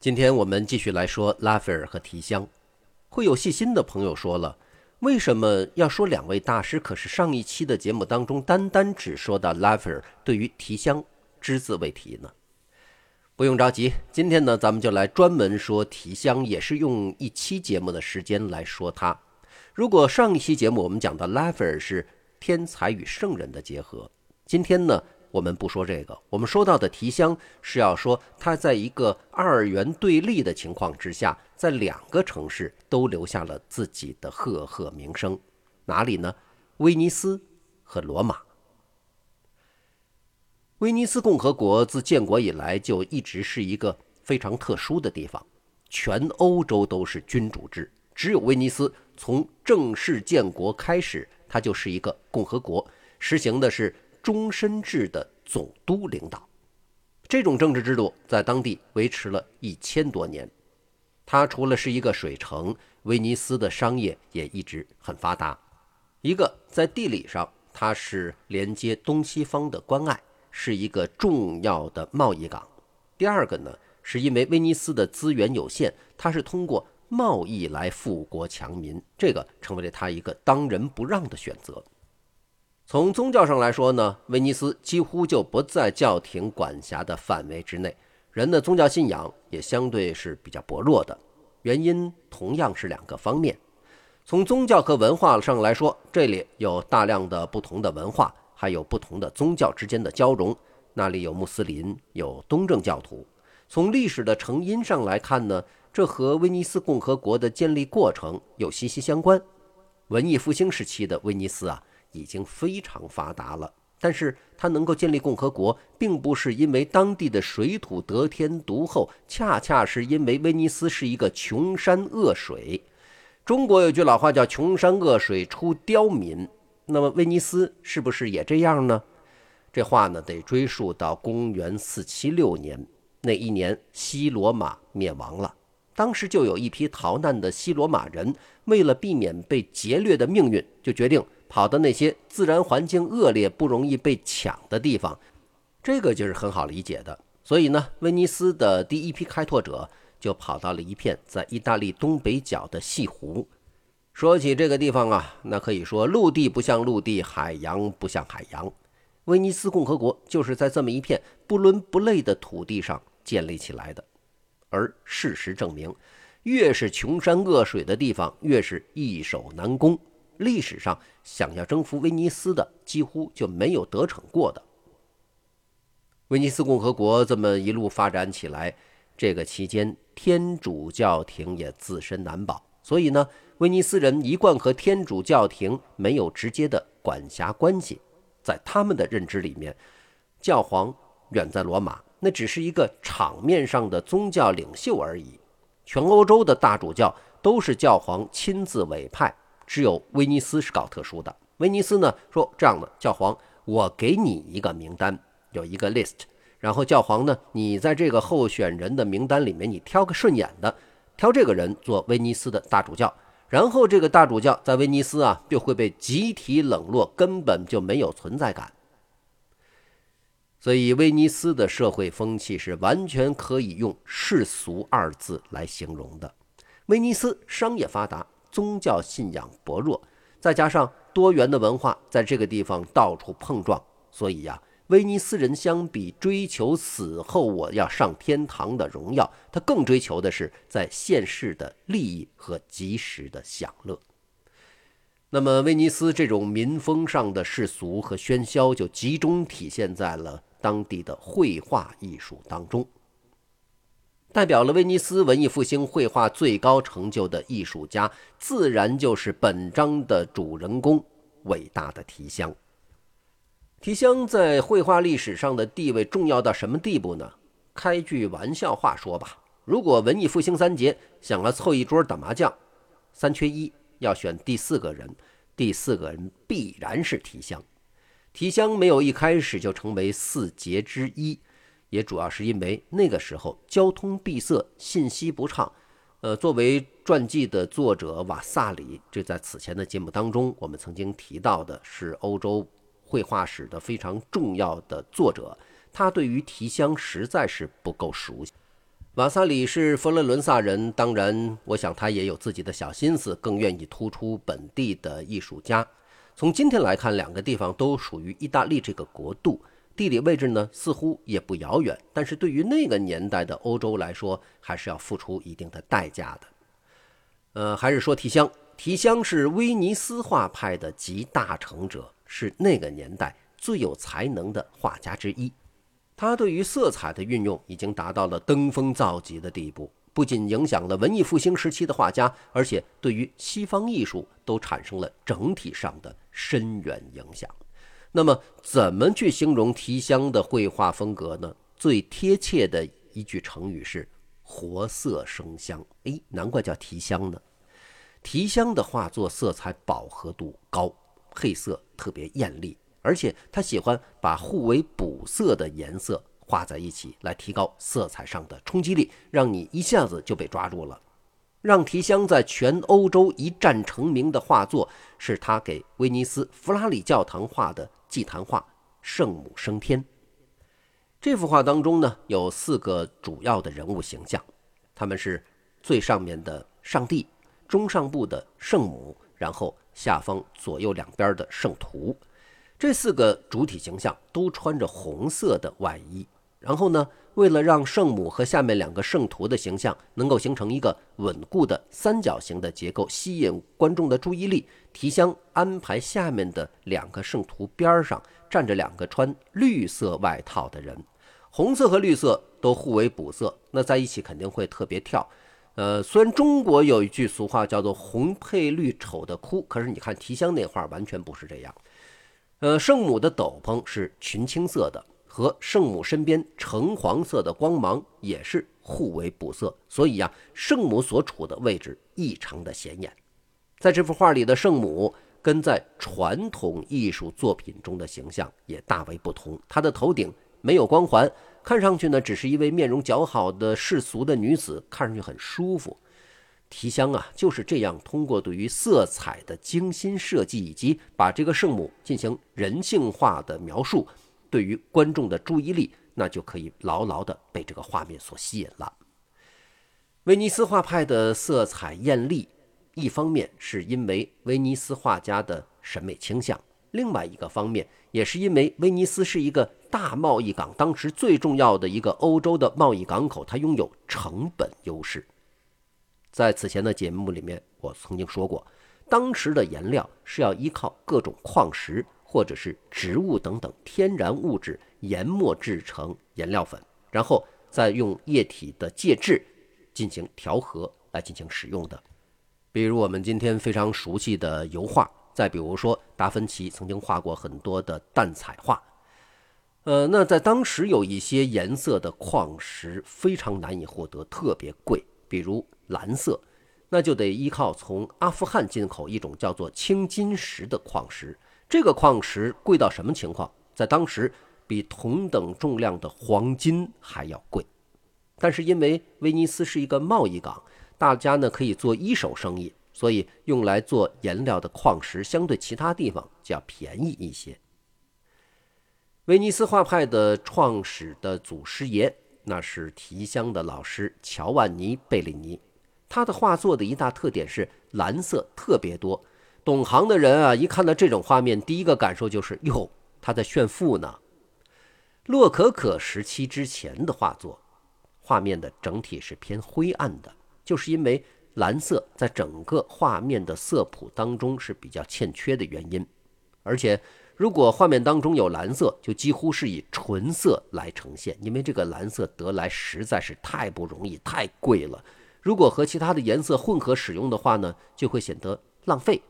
今天我们继续来说拉斐尔和提香。会有细心的朋友说了，为什么要说两位大师？可是上一期的节目当中，单单只说到拉斐尔，对于提香只字未提呢？不用着急，今天呢，咱们就来专门说提香，也是用一期节目的时间来说他。如果上一期节目我们讲到拉斐尔是天才与圣人的结合，今天呢？我们不说这个，我们说到的提香是要说他在一个二元对立的情况之下，在两个城市都留下了自己的赫赫名声，哪里呢？威尼斯和罗马。威尼斯共和国自建国以来就一直是一个非常特殊的地方，全欧洲都是君主制，只有威尼斯从正式建国开始，它就是一个共和国，实行的是。终身制的总督领导，这种政治制度在当地维持了一千多年。它除了是一个水城，威尼斯的商业也一直很发达。一个在地理上，它是连接东西方的关隘，是一个重要的贸易港。第二个呢，是因为威尼斯的资源有限，它是通过贸易来富国强民，这个成为了它一个当仁不让的选择。从宗教上来说呢，威尼斯几乎就不在教廷管辖的范围之内，人的宗教信仰也相对是比较薄弱的。原因同样是两个方面。从宗教和文化上来说，这里有大量的不同的文化，还有不同的宗教之间的交融。那里有穆斯林，有东正教徒。从历史的成因上来看呢，这和威尼斯共和国的建立过程有息息相关。文艺复兴时期的威尼斯啊。已经非常发达了，但是它能够建立共和国，并不是因为当地的水土得天独厚，恰恰是因为威尼斯是一个穷山恶水。中国有句老话叫“穷山恶水出刁民”，那么威尼斯是不是也这样呢？这话呢，得追溯到公元四七六年，那一年西罗马灭亡了，当时就有一批逃难的西罗马人，为了避免被劫掠的命运，就决定。跑到那些自然环境恶劣、不容易被抢的地方，这个就是很好理解的。所以呢，威尼斯的第一批开拓者就跑到了一片在意大利东北角的西湖。说起这个地方啊，那可以说陆地不像陆地，海洋不像海洋。威尼斯共和国就是在这么一片不伦不类的土地上建立起来的。而事实证明，越是穷山恶水的地方，越是易守难攻。历史上想要征服威尼斯的几乎就没有得逞过的。威尼斯共和国这么一路发展起来，这个期间天主教廷也自身难保，所以呢，威尼斯人一贯和天主教廷没有直接的管辖关系。在他们的认知里面，教皇远在罗马，那只是一个场面上的宗教领袖而已。全欧洲的大主教都是教皇亲自委派。只有威尼斯是搞特殊的。威尼斯呢说这样的，教皇，我给你一个名单，有一个 list，然后教皇呢，你在这个候选人的名单里面，你挑个顺眼的，挑这个人做威尼斯的大主教，然后这个大主教在威尼斯啊就会被集体冷落，根本就没有存在感。所以威尼斯的社会风气是完全可以用世俗二字来形容的。威尼斯商业发达。宗教信仰薄弱，再加上多元的文化在这个地方到处碰撞，所以呀，威尼斯人相比追求死后我要上天堂的荣耀，他更追求的是在现世的利益和及时的享乐。那么，威尼斯这种民风上的世俗和喧嚣，就集中体现在了当地的绘画艺术当中。代表了威尼斯文艺复兴绘画最高成就的艺术家，自然就是本章的主人公——伟大的提香。提香在绘画历史上的地位重要到什么地步呢？开句玩笑话说吧，如果文艺复兴三杰想要凑一桌打麻将，三缺一，要选第四个人，第四个人必然是提香。提香没有一开始就成为四杰之一。也主要是因为那个时候交通闭塞，信息不畅。呃，作为传记的作者瓦萨里，这在此前的节目当中我们曾经提到的是欧洲绘画史的非常重要的作者。他对于提香实在是不够熟悉。瓦萨里是佛罗伦萨人，当然，我想他也有自己的小心思，更愿意突出本地的艺术家。从今天来看，两个地方都属于意大利这个国度，地理位置呢似乎也不遥远，但是对于那个年代的欧洲来说，还是要付出一定的代价的。呃，还是说提香，提香是威尼斯画派的集大成者，是那个年代最有才能的画家之一。他对于色彩的运用已经达到了登峰造极的地步，不仅影响了文艺复兴时期的画家，而且对于西方艺术都产生了整体上的深远影响。那么，怎么去形容提香的绘画风格呢？最贴切的一句成语是“活色生香”。哎，难怪叫提香呢。提香的画作色彩饱和度高，配色特别艳丽。而且他喜欢把互为补色的颜色画在一起，来提高色彩上的冲击力，让你一下子就被抓住了。让提香在全欧洲一战成名的画作，是他给威尼斯弗拉里教堂画的祭坛画《圣母升天》。这幅画当中呢，有四个主要的人物形象，他们是最上面的上帝，中上部的圣母，然后下方左右两边的圣徒。这四个主体形象都穿着红色的外衣，然后呢，为了让圣母和下面两个圣徒的形象能够形成一个稳固的三角形的结构，吸引观众的注意力，提香安排下面的两个圣徒边上站着两个穿绿色外套的人，红色和绿色都互为补色，那在一起肯定会特别跳。呃，虽然中国有一句俗话叫做“红配绿丑的哭”，可是你看提香那画完全不是这样。呃，圣母的斗篷是群青色的，和圣母身边橙黄色的光芒也是互为补色，所以呀，圣母所处的位置异常的显眼。在这幅画里的圣母，跟在传统艺术作品中的形象也大为不同。她的头顶没有光环，看上去呢，只是一位面容姣好的世俗的女子，看上去很舒服。提香啊，就是这样通过对于色彩的精心设计，以及把这个圣母进行人性化的描述，对于观众的注意力，那就可以牢牢地被这个画面所吸引了。威尼斯画派的色彩艳丽，一方面是因为威尼斯画家的审美倾向，另外一个方面也是因为威尼斯是一个大贸易港，当时最重要的一个欧洲的贸易港口，它拥有成本优势。在此前的节目里面，我曾经说过，当时的颜料是要依靠各种矿石或者是植物等等天然物质研磨制成颜料粉，然后再用液体的介质进行调和来进行使用的。比如我们今天非常熟悉的油画，再比如说达芬奇曾经画过很多的淡彩画。呃，那在当时有一些颜色的矿石非常难以获得，特别贵，比如。蓝色，那就得依靠从阿富汗进口一种叫做青金石的矿石。这个矿石贵到什么情况？在当时，比同等重量的黄金还要贵。但是因为威尼斯是一个贸易港，大家呢可以做一手生意，所以用来做颜料的矿石相对其他地方就要便宜一些。威尼斯画派的创始的祖师爷，那是提香的老师乔万尼·贝利尼。他的画作的一大特点是蓝色特别多，懂行的人啊，一看到这种画面，第一个感受就是哟，他在炫富呢。洛可可时期之前的画作，画面的整体是偏灰暗的，就是因为蓝色在整个画面的色谱当中是比较欠缺的原因。而且，如果画面当中有蓝色，就几乎是以纯色来呈现，因为这个蓝色得来实在是太不容易，太贵了。如果和其他的颜色混合使用的话呢，就会显得浪费。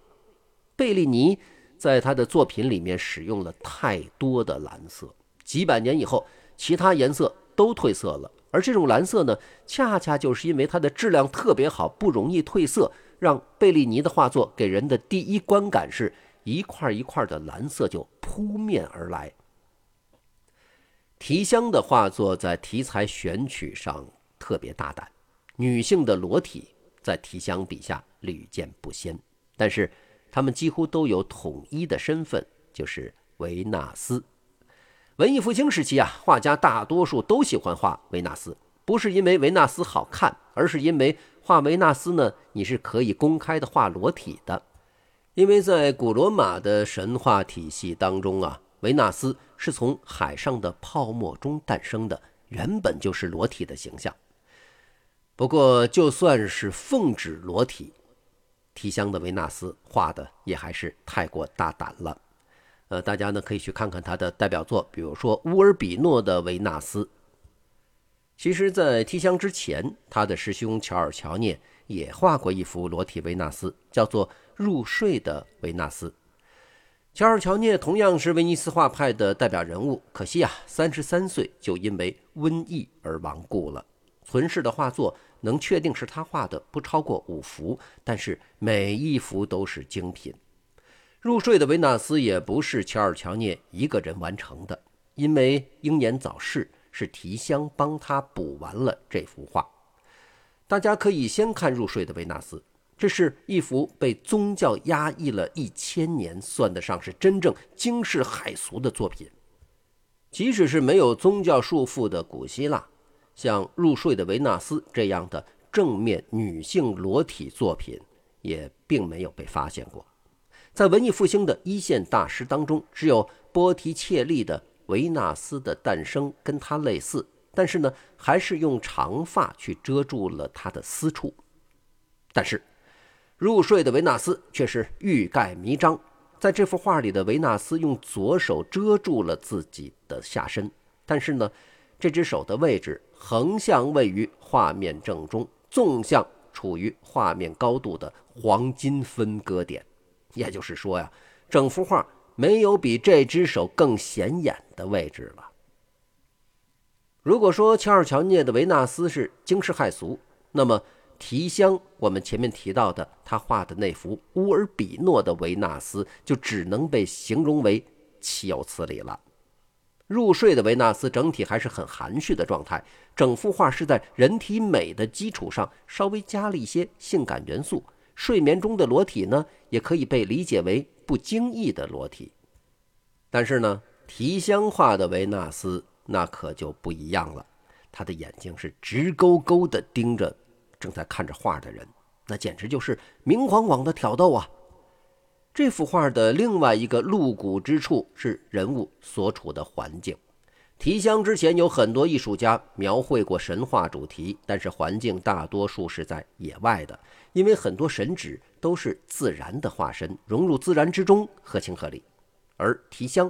贝利尼在他的作品里面使用了太多的蓝色，几百年以后，其他颜色都褪色了，而这种蓝色呢，恰恰就是因为它的质量特别好，不容易褪色，让贝利尼的画作给人的第一观感是一块一块的蓝色就扑面而来。提香的画作在题材选取上特别大胆。女性的裸体在提香笔下屡见不鲜，但是他们几乎都有统一的身份，就是维纳斯。文艺复兴时期啊，画家大多数都喜欢画维纳斯，不是因为维纳斯好看，而是因为画维纳斯呢，你是可以公开的画裸体的。因为在古罗马的神话体系当中啊，维纳斯是从海上的泡沫中诞生的，原本就是裸体的形象。不过，就算是奉旨裸体，提香的维纳斯画的也还是太过大胆了。呃，大家呢可以去看看他的代表作，比如说乌尔比诺的维纳斯。其实，在提香之前，他的师兄乔尔乔涅也画过一幅裸体维纳斯，叫做。入睡的维纳斯，乔尔乔涅同样是威尼斯画派的代表人物。可惜啊，三十三岁就因为瘟疫而亡故了。存世的画作能确定是他画的不超过五幅，但是每一幅都是精品。入睡的维纳斯也不是乔尔乔涅一个人完成的，因为英年早逝，是提香帮他补完了这幅画。大家可以先看入睡的维纳斯。这是一幅被宗教压抑了一千年，算得上是真正惊世骇俗的作品。即使是没有宗教束缚的古希腊，像入睡的维纳斯这样的正面女性裸体作品，也并没有被发现过。在文艺复兴的一线大师当中，只有波提切利的《维纳斯的诞生》跟他类似，但是呢，还是用长发去遮住了他的私处。但是。入睡的维纳斯却是欲盖弥彰，在这幅画里的维纳斯用左手遮住了自己的下身，但是呢，这只手的位置横向位于画面正中，纵向处于画面高度的黄金分割点。也就是说呀，整幅画没有比这只手更显眼的位置了。如果说乔尔乔涅的维纳斯是惊世骇俗，那么。提香，我们前面提到的他画的那幅乌尔比诺的维纳斯，就只能被形容为岂有此理了。入睡的维纳斯整体还是很含蓄的状态，整幅画是在人体美的基础上稍微加了一些性感元素。睡眠中的裸体呢，也可以被理解为不经意的裸体。但是呢，提香画的维纳斯那可就不一样了，他的眼睛是直勾勾地盯着。正在看着画的人，那简直就是明晃晃的挑逗啊！这幅画的另外一个露骨之处是人物所处的环境。提香之前有很多艺术家描绘过神话主题，但是环境大多数是在野外的，因为很多神祇都是自然的化身，融入自然之中，合情合理。而提香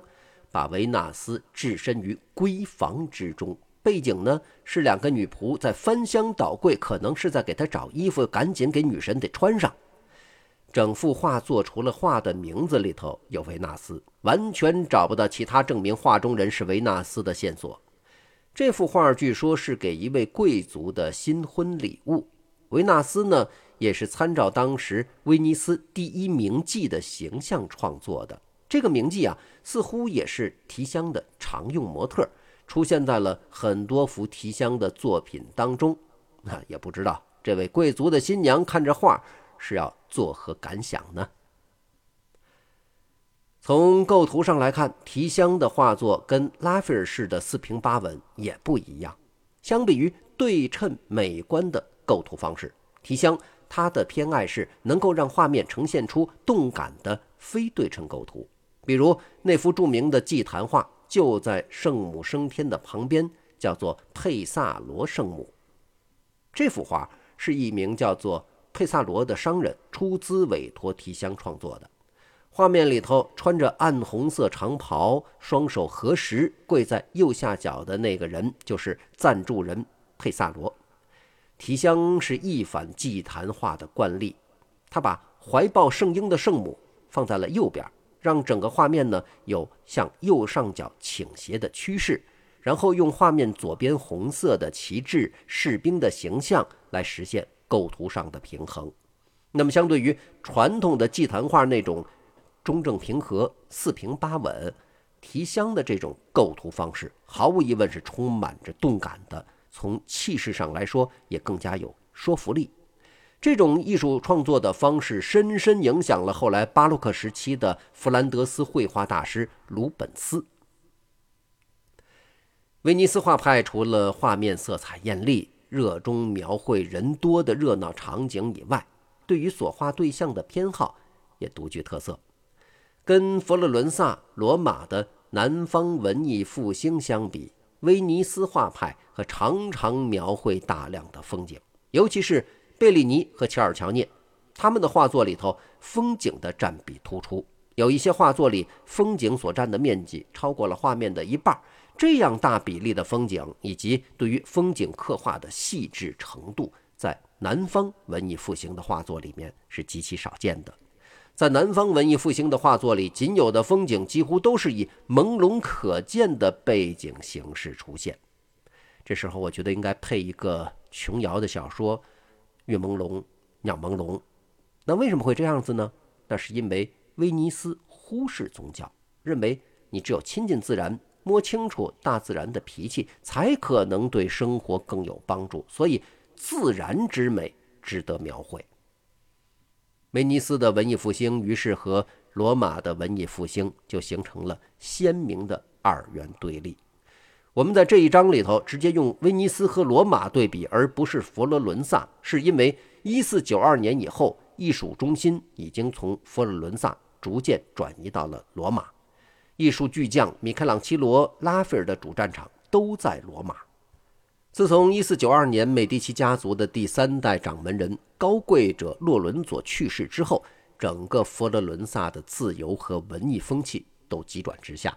把维纳斯置身于闺房之中。背景呢是两个女仆在翻箱倒柜，可能是在给她找衣服，赶紧给女神得穿上。整幅画作除了画的名字里头有维纳斯，完全找不到其他证明画中人是维纳斯的线索。这幅画据说是给一位贵族的新婚礼物。维纳斯呢也是参照当时威尼斯第一名妓的形象创作的。这个名妓啊，似乎也是提香的常用模特。出现在了很多幅提香的作品当中，那 也不知道这位贵族的新娘看着画是要作何感想呢？从构图上来看，提香的画作跟拉斐尔式的四平八稳也不一样。相比于对称美观的构图方式，提香他的偏爱是能够让画面呈现出动感的非对称构图，比如那幅著名的祭坛画。就在圣母升天的旁边，叫做佩萨罗圣母。这幅画是一名叫做佩萨罗的商人出资委托提香创作的。画面里头穿着暗红色长袍、双手合十跪在右下角的那个人，就是赞助人佩萨罗。提香是一反祭坛画的惯例，他把怀抱圣婴的圣母放在了右边。让整个画面呢有向右上角倾斜的趋势，然后用画面左边红色的旗帜、士兵的形象来实现构图上的平衡。那么，相对于传统的祭坛画那种中正平和、四平八稳，提香的这种构图方式，毫无疑问是充满着动感的。从气势上来说，也更加有说服力。这种艺术创作的方式深深影响了后来巴洛克时期的弗兰德斯绘画大师鲁本斯。威尼斯画派除了画面色彩艳丽、热衷描绘人多的热闹场景以外，对于所画对象的偏好也独具特色。跟佛罗伦萨、罗马的南方文艺复兴相比，威尼斯画派和常常描绘大量的风景，尤其是贝利尼和乔尔乔涅，他们的画作里头风景的占比突出。有一些画作里，风景所占的面积超过了画面的一半。这样大比例的风景以及对于风景刻画的细致程度，在南方文艺复兴的画作里面是极其少见的。在南方文艺复兴的画作里，仅有的风景几乎都是以朦胧可见的背景形式出现。这时候，我觉得应该配一个琼瑶的小说《月朦胧鸟朦胧》。那为什么会这样子呢？那是因为。威尼斯忽视宗教，认为你只有亲近自然，摸清楚大自然的脾气，才可能对生活更有帮助。所以，自然之美值得描绘。威尼斯的文艺复兴，于是和罗马的文艺复兴就形成了鲜明的二元对立。我们在这一章里头直接用威尼斯和罗马对比，而不是佛罗伦萨，是因为一四九二年以后，艺术中心已经从佛罗伦萨。逐渐转移到了罗马，艺术巨匠米开朗基罗、拉斐尔的主战场都在罗马。自从1492年美第奇家族的第三代掌门人高贵者洛伦佐去世之后，整个佛罗伦萨的自由和文艺风气都急转直下。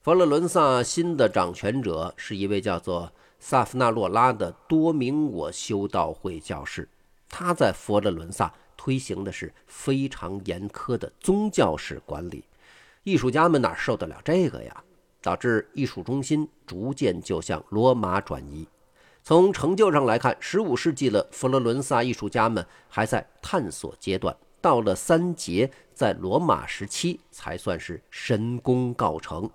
佛罗伦萨新的掌权者是一位叫做萨夫纳洛拉的多明我修道会教士，他在佛罗伦萨。推行的是非常严苛的宗教式管理，艺术家们哪受得了这个呀？导致艺术中心逐渐就向罗马转移。从成就上来看，十五世纪的佛罗伦萨艺术家们还在探索阶段，到了三杰，在罗马时期才算是神功告成。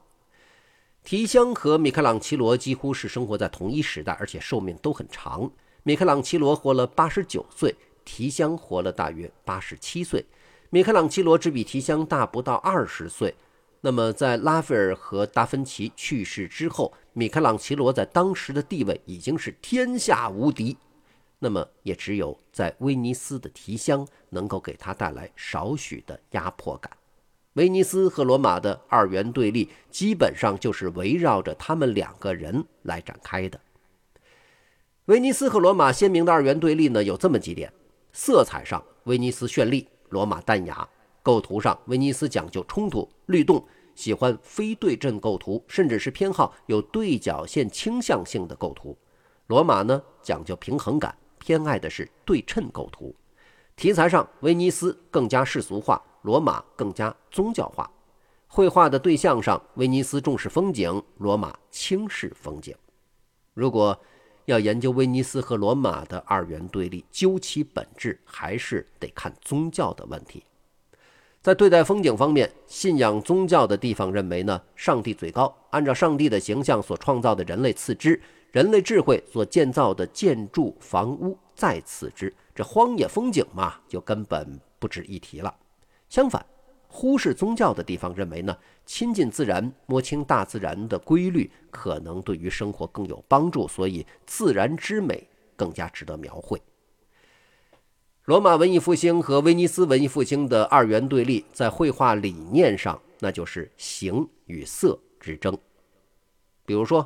提香和米开朗基罗几乎是生活在同一时代，而且寿命都很长。米开朗基罗活了八十九岁。提香活了大约八十七岁，米开朗基罗只比提香大不到二十岁。那么，在拉斐尔和达芬奇去世之后，米开朗基罗在当时的地位已经是天下无敌。那么，也只有在威尼斯的提香能够给他带来少许的压迫感。威尼斯和罗马的二元对立，基本上就是围绕着他们两个人来展开的。威尼斯和罗马鲜明的二元对立呢，有这么几点。色彩上，威尼斯绚丽，罗马淡雅；构图上，威尼斯讲究冲突律动，喜欢非对称构图，甚至是偏好有对角线倾向性的构图；罗马呢，讲究平衡感，偏爱的是对称构图。题材上，威尼斯更加世俗化，罗马更加宗教化。绘画的对象上，威尼斯重视风景，罗马轻视风景。如果要研究威尼斯和罗马的二元对立，究其本质，还是得看宗教的问题。在对待风景方面，信仰宗教的地方认为呢，上帝最高，按照上帝的形象所创造的人类次之，人类智慧所建造的建筑房屋再次之，这荒野风景嘛，就根本不值一提了。相反，忽视宗教的地方认为呢，亲近自然，摸清大自然的规律，可能对于生活更有帮助，所以自然之美更加值得描绘。罗马文艺复兴和威尼斯文艺复兴的二元对立，在绘画理念上，那就是形与色之争。比如说，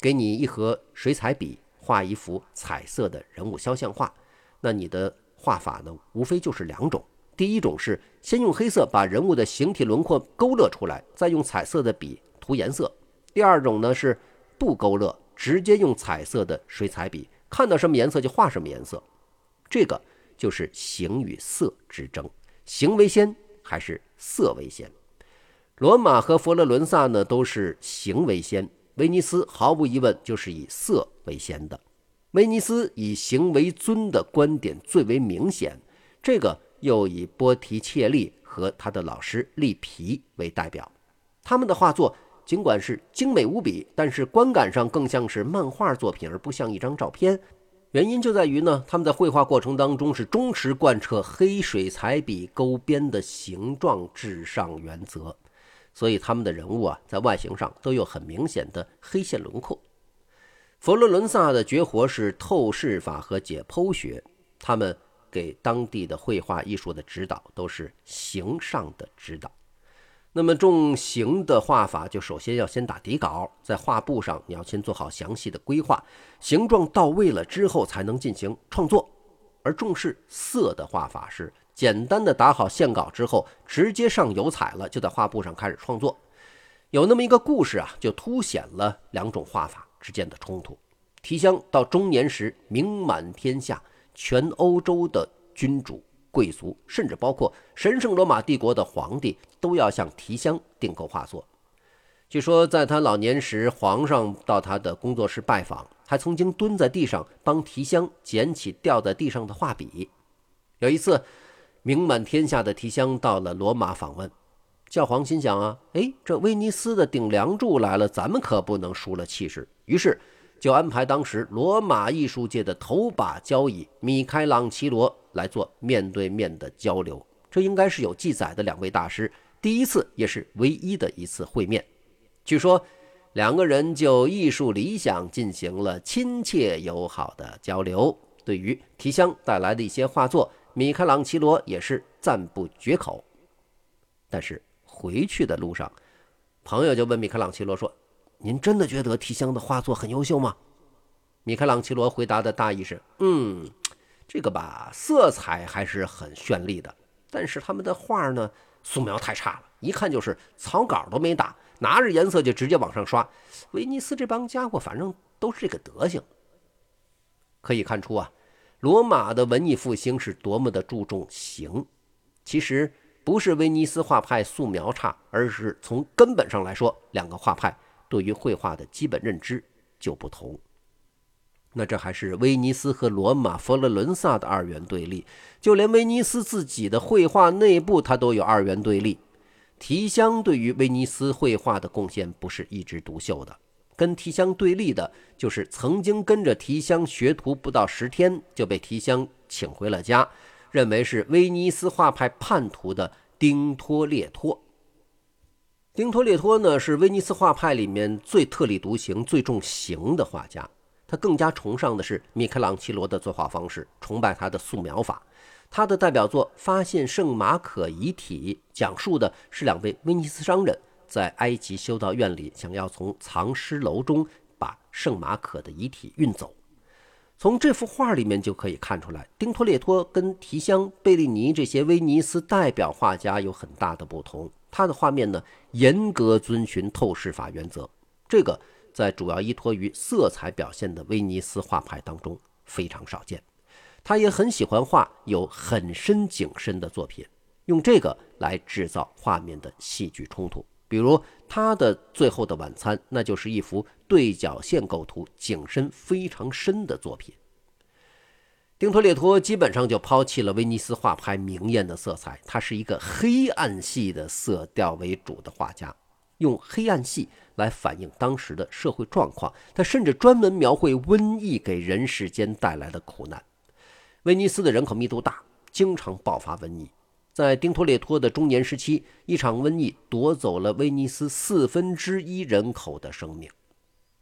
给你一盒水彩笔，画一幅彩色的人物肖像画，那你的画法呢，无非就是两种。第一种是先用黑色把人物的形体轮廓勾勒出来，再用彩色的笔涂颜色。第二种呢是不勾勒，直接用彩色的水彩笔，看到什么颜色就画什么颜色。这个就是形与色之争，形为先还是色为先？罗马和佛罗伦萨呢都是形为先，威尼斯毫无疑问就是以色为先的。威尼斯以形为尊的观点最为明显，这个。又以波提切利和他的老师利皮为代表，他们的画作尽管是精美无比，但是观感上更像是漫画作品，而不像一张照片。原因就在于呢，他们在绘画过程当中是忠实贯彻黑水彩笔勾边的形状至上原则。所以他们的人物啊，在外形上都有很明显的黑线轮廓。佛罗伦萨的绝活是透视法和解剖学，他们给当地的绘画艺术的指导都是形上的指导。那么重形的画法，就首先要先打底稿，在画布上你要先做好详细的规划，形状到位了之后才能进行创作。而重视色的画法是简单的打好线稿之后，直接上油彩了，就在画布上开始创作。有那么一个故事啊，就凸显了两种画法。之间的冲突。提香到中年时名满天下，全欧洲的君主、贵族，甚至包括神圣罗马帝国的皇帝，都要向提香订购画作。据说，在他老年时，皇上到他的工作室拜访，还曾经蹲在地上帮提香捡起掉在地上的画笔。有一次，名满天下的提香到了罗马访问。教皇心想啊，哎，这威尼斯的顶梁柱来了，咱们可不能输了气势。于是就安排当时罗马艺术界的头把交椅米开朗琪罗来做面对面的交流。这应该是有记载的两位大师第一次也是唯一的一次会面。据说两个人就艺术理想进行了亲切友好的交流。对于提香带来的一些画作，米开朗琪罗也是赞不绝口。但是。回去的路上，朋友就问米开朗琪罗说：“您真的觉得提香的画作很优秀吗？”米开朗基罗回答的大意是：“嗯，这个吧，色彩还是很绚丽的，但是他们的画呢，素描太差了，一看就是草稿都没打，拿着颜色就直接往上刷。威尼斯这帮家伙，反正都是这个德行。可以看出啊，罗马的文艺复兴是多么的注重形。其实。”不是威尼斯画派素描差，而是从根本上来说，两个画派对于绘画的基本认知就不同。那这还是威尼斯和罗马、佛罗伦萨的二元对立，就连威尼斯自己的绘画内部，它都有二元对立。提香对于威尼斯绘画的贡献不是一枝独秀的，跟提香对立的就是曾经跟着提香学徒不到十天就被提香请回了家。认为是威尼斯画派叛徒的丁托列托。丁托列托呢，是威尼斯画派里面最特立独行、最重形的画家。他更加崇尚的是米开朗基罗的作画方式，崇拜他的素描法。他的代表作《发现圣马可遗体》讲述的是两位威尼斯商人在埃及修道院里，想要从藏尸楼中把圣马可的遗体运走。从这幅画里面就可以看出来，丁托列托跟提香、贝利尼这些威尼斯代表画家有很大的不同。他的画面呢，严格遵循透视法原则，这个在主要依托于色彩表现的威尼斯画派当中非常少见。他也很喜欢画有很深景深的作品，用这个来制造画面的戏剧冲突。比如他的《最后的晚餐》，那就是一幅对角线构图、景深非常深的作品。丁托列托基本上就抛弃了威尼斯画派明艳的色彩，他是一个黑暗系的色调为主的画家，用黑暗系来反映当时的社会状况。他甚至专门描绘瘟疫给人世间带来的苦难。威尼斯的人口密度大，经常爆发瘟疫。在丁托列托的中年时期，一场瘟疫夺走了威尼斯四分之一人口的生命。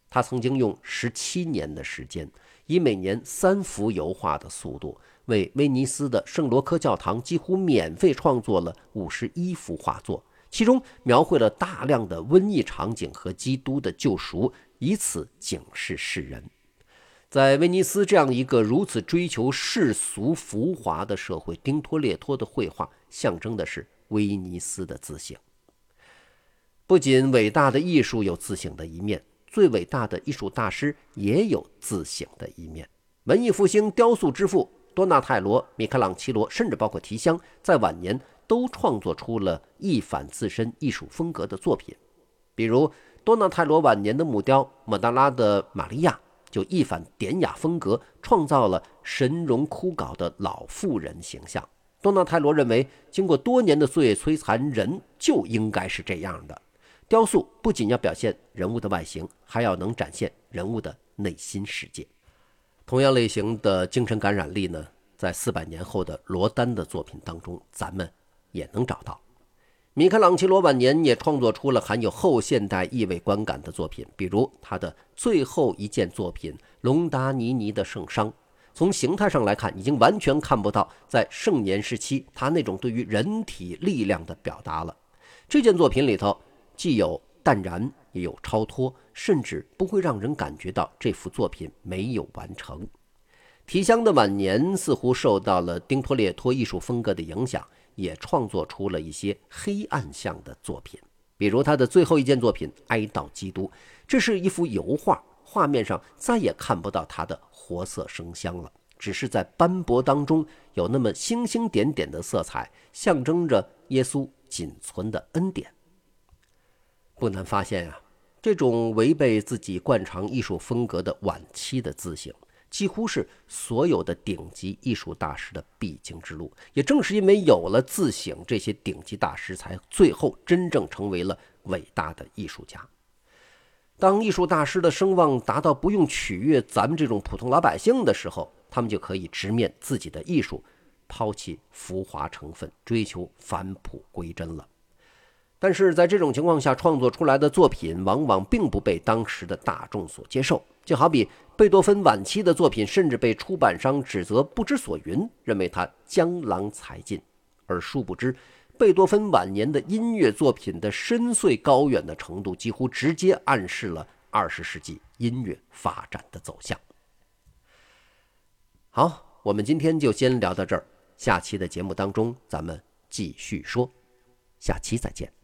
他曾经用十七年的时间，以每年三幅油画的速度，为威尼斯的圣罗科教堂几乎免费创作了五十一幅画作，其中描绘了大量的瘟疫场景和基督的救赎，以此警示世人。在威尼斯这样一个如此追求世俗浮华的社会，丁托列托的绘画象征的是威尼斯的自省。不仅伟大的艺术有自省的一面，最伟大的艺术大师也有自省的一面。文艺复兴雕塑之父多纳泰罗、米开朗基罗，甚至包括提香，在晚年都创作出了一反自身艺术风格的作品。比如多纳泰罗晚年的木雕《莫达拉的玛利亚》。就一反典雅风格，创造了神容枯槁的老妇人形象。多纳泰罗认为，经过多年的岁月摧残，人就应该是这样的。雕塑不仅要表现人物的外形，还要能展现人物的内心世界。同样类型的精神感染力呢，在四百年后的罗丹的作品当中，咱们也能找到。米开朗基罗晚年也创作出了含有后现代意味观感的作品，比如他的最后一件作品《隆达尼尼的圣殇》。从形态上来看，已经完全看不到在盛年时期他那种对于人体力量的表达了。这件作品里头既有淡然，也有超脱，甚至不会让人感觉到这幅作品没有完成。提香的晚年似乎受到了丁托列托艺术风格的影响，也创作出了一些黑暗向的作品，比如他的最后一件作品《哀悼基督》，这是一幅油画，画面上再也看不到他的活色生香了，只是在斑驳当中有那么星星点点的色彩，象征着耶稣仅存的恩典。不难发现呀，这种违背自己惯常艺术风格的晚期的自省。几乎是所有的顶级艺术大师的必经之路。也正是因为有了自省，这些顶级大师才最后真正成为了伟大的艺术家。当艺术大师的声望达到不用取悦咱们这种普通老百姓的时候，他们就可以直面自己的艺术，抛弃浮华成分，追求返璞归真了。但是在这种情况下，创作出来的作品往往并不被当时的大众所接受。就好比贝多芬晚期的作品，甚至被出版商指责不知所云，认为他江郎才尽。而殊不知，贝多芬晚年的音乐作品的深邃高远的程度，几乎直接暗示了二十世纪音乐发展的走向。好，我们今天就先聊到这儿，下期的节目当中咱们继续说，下期再见。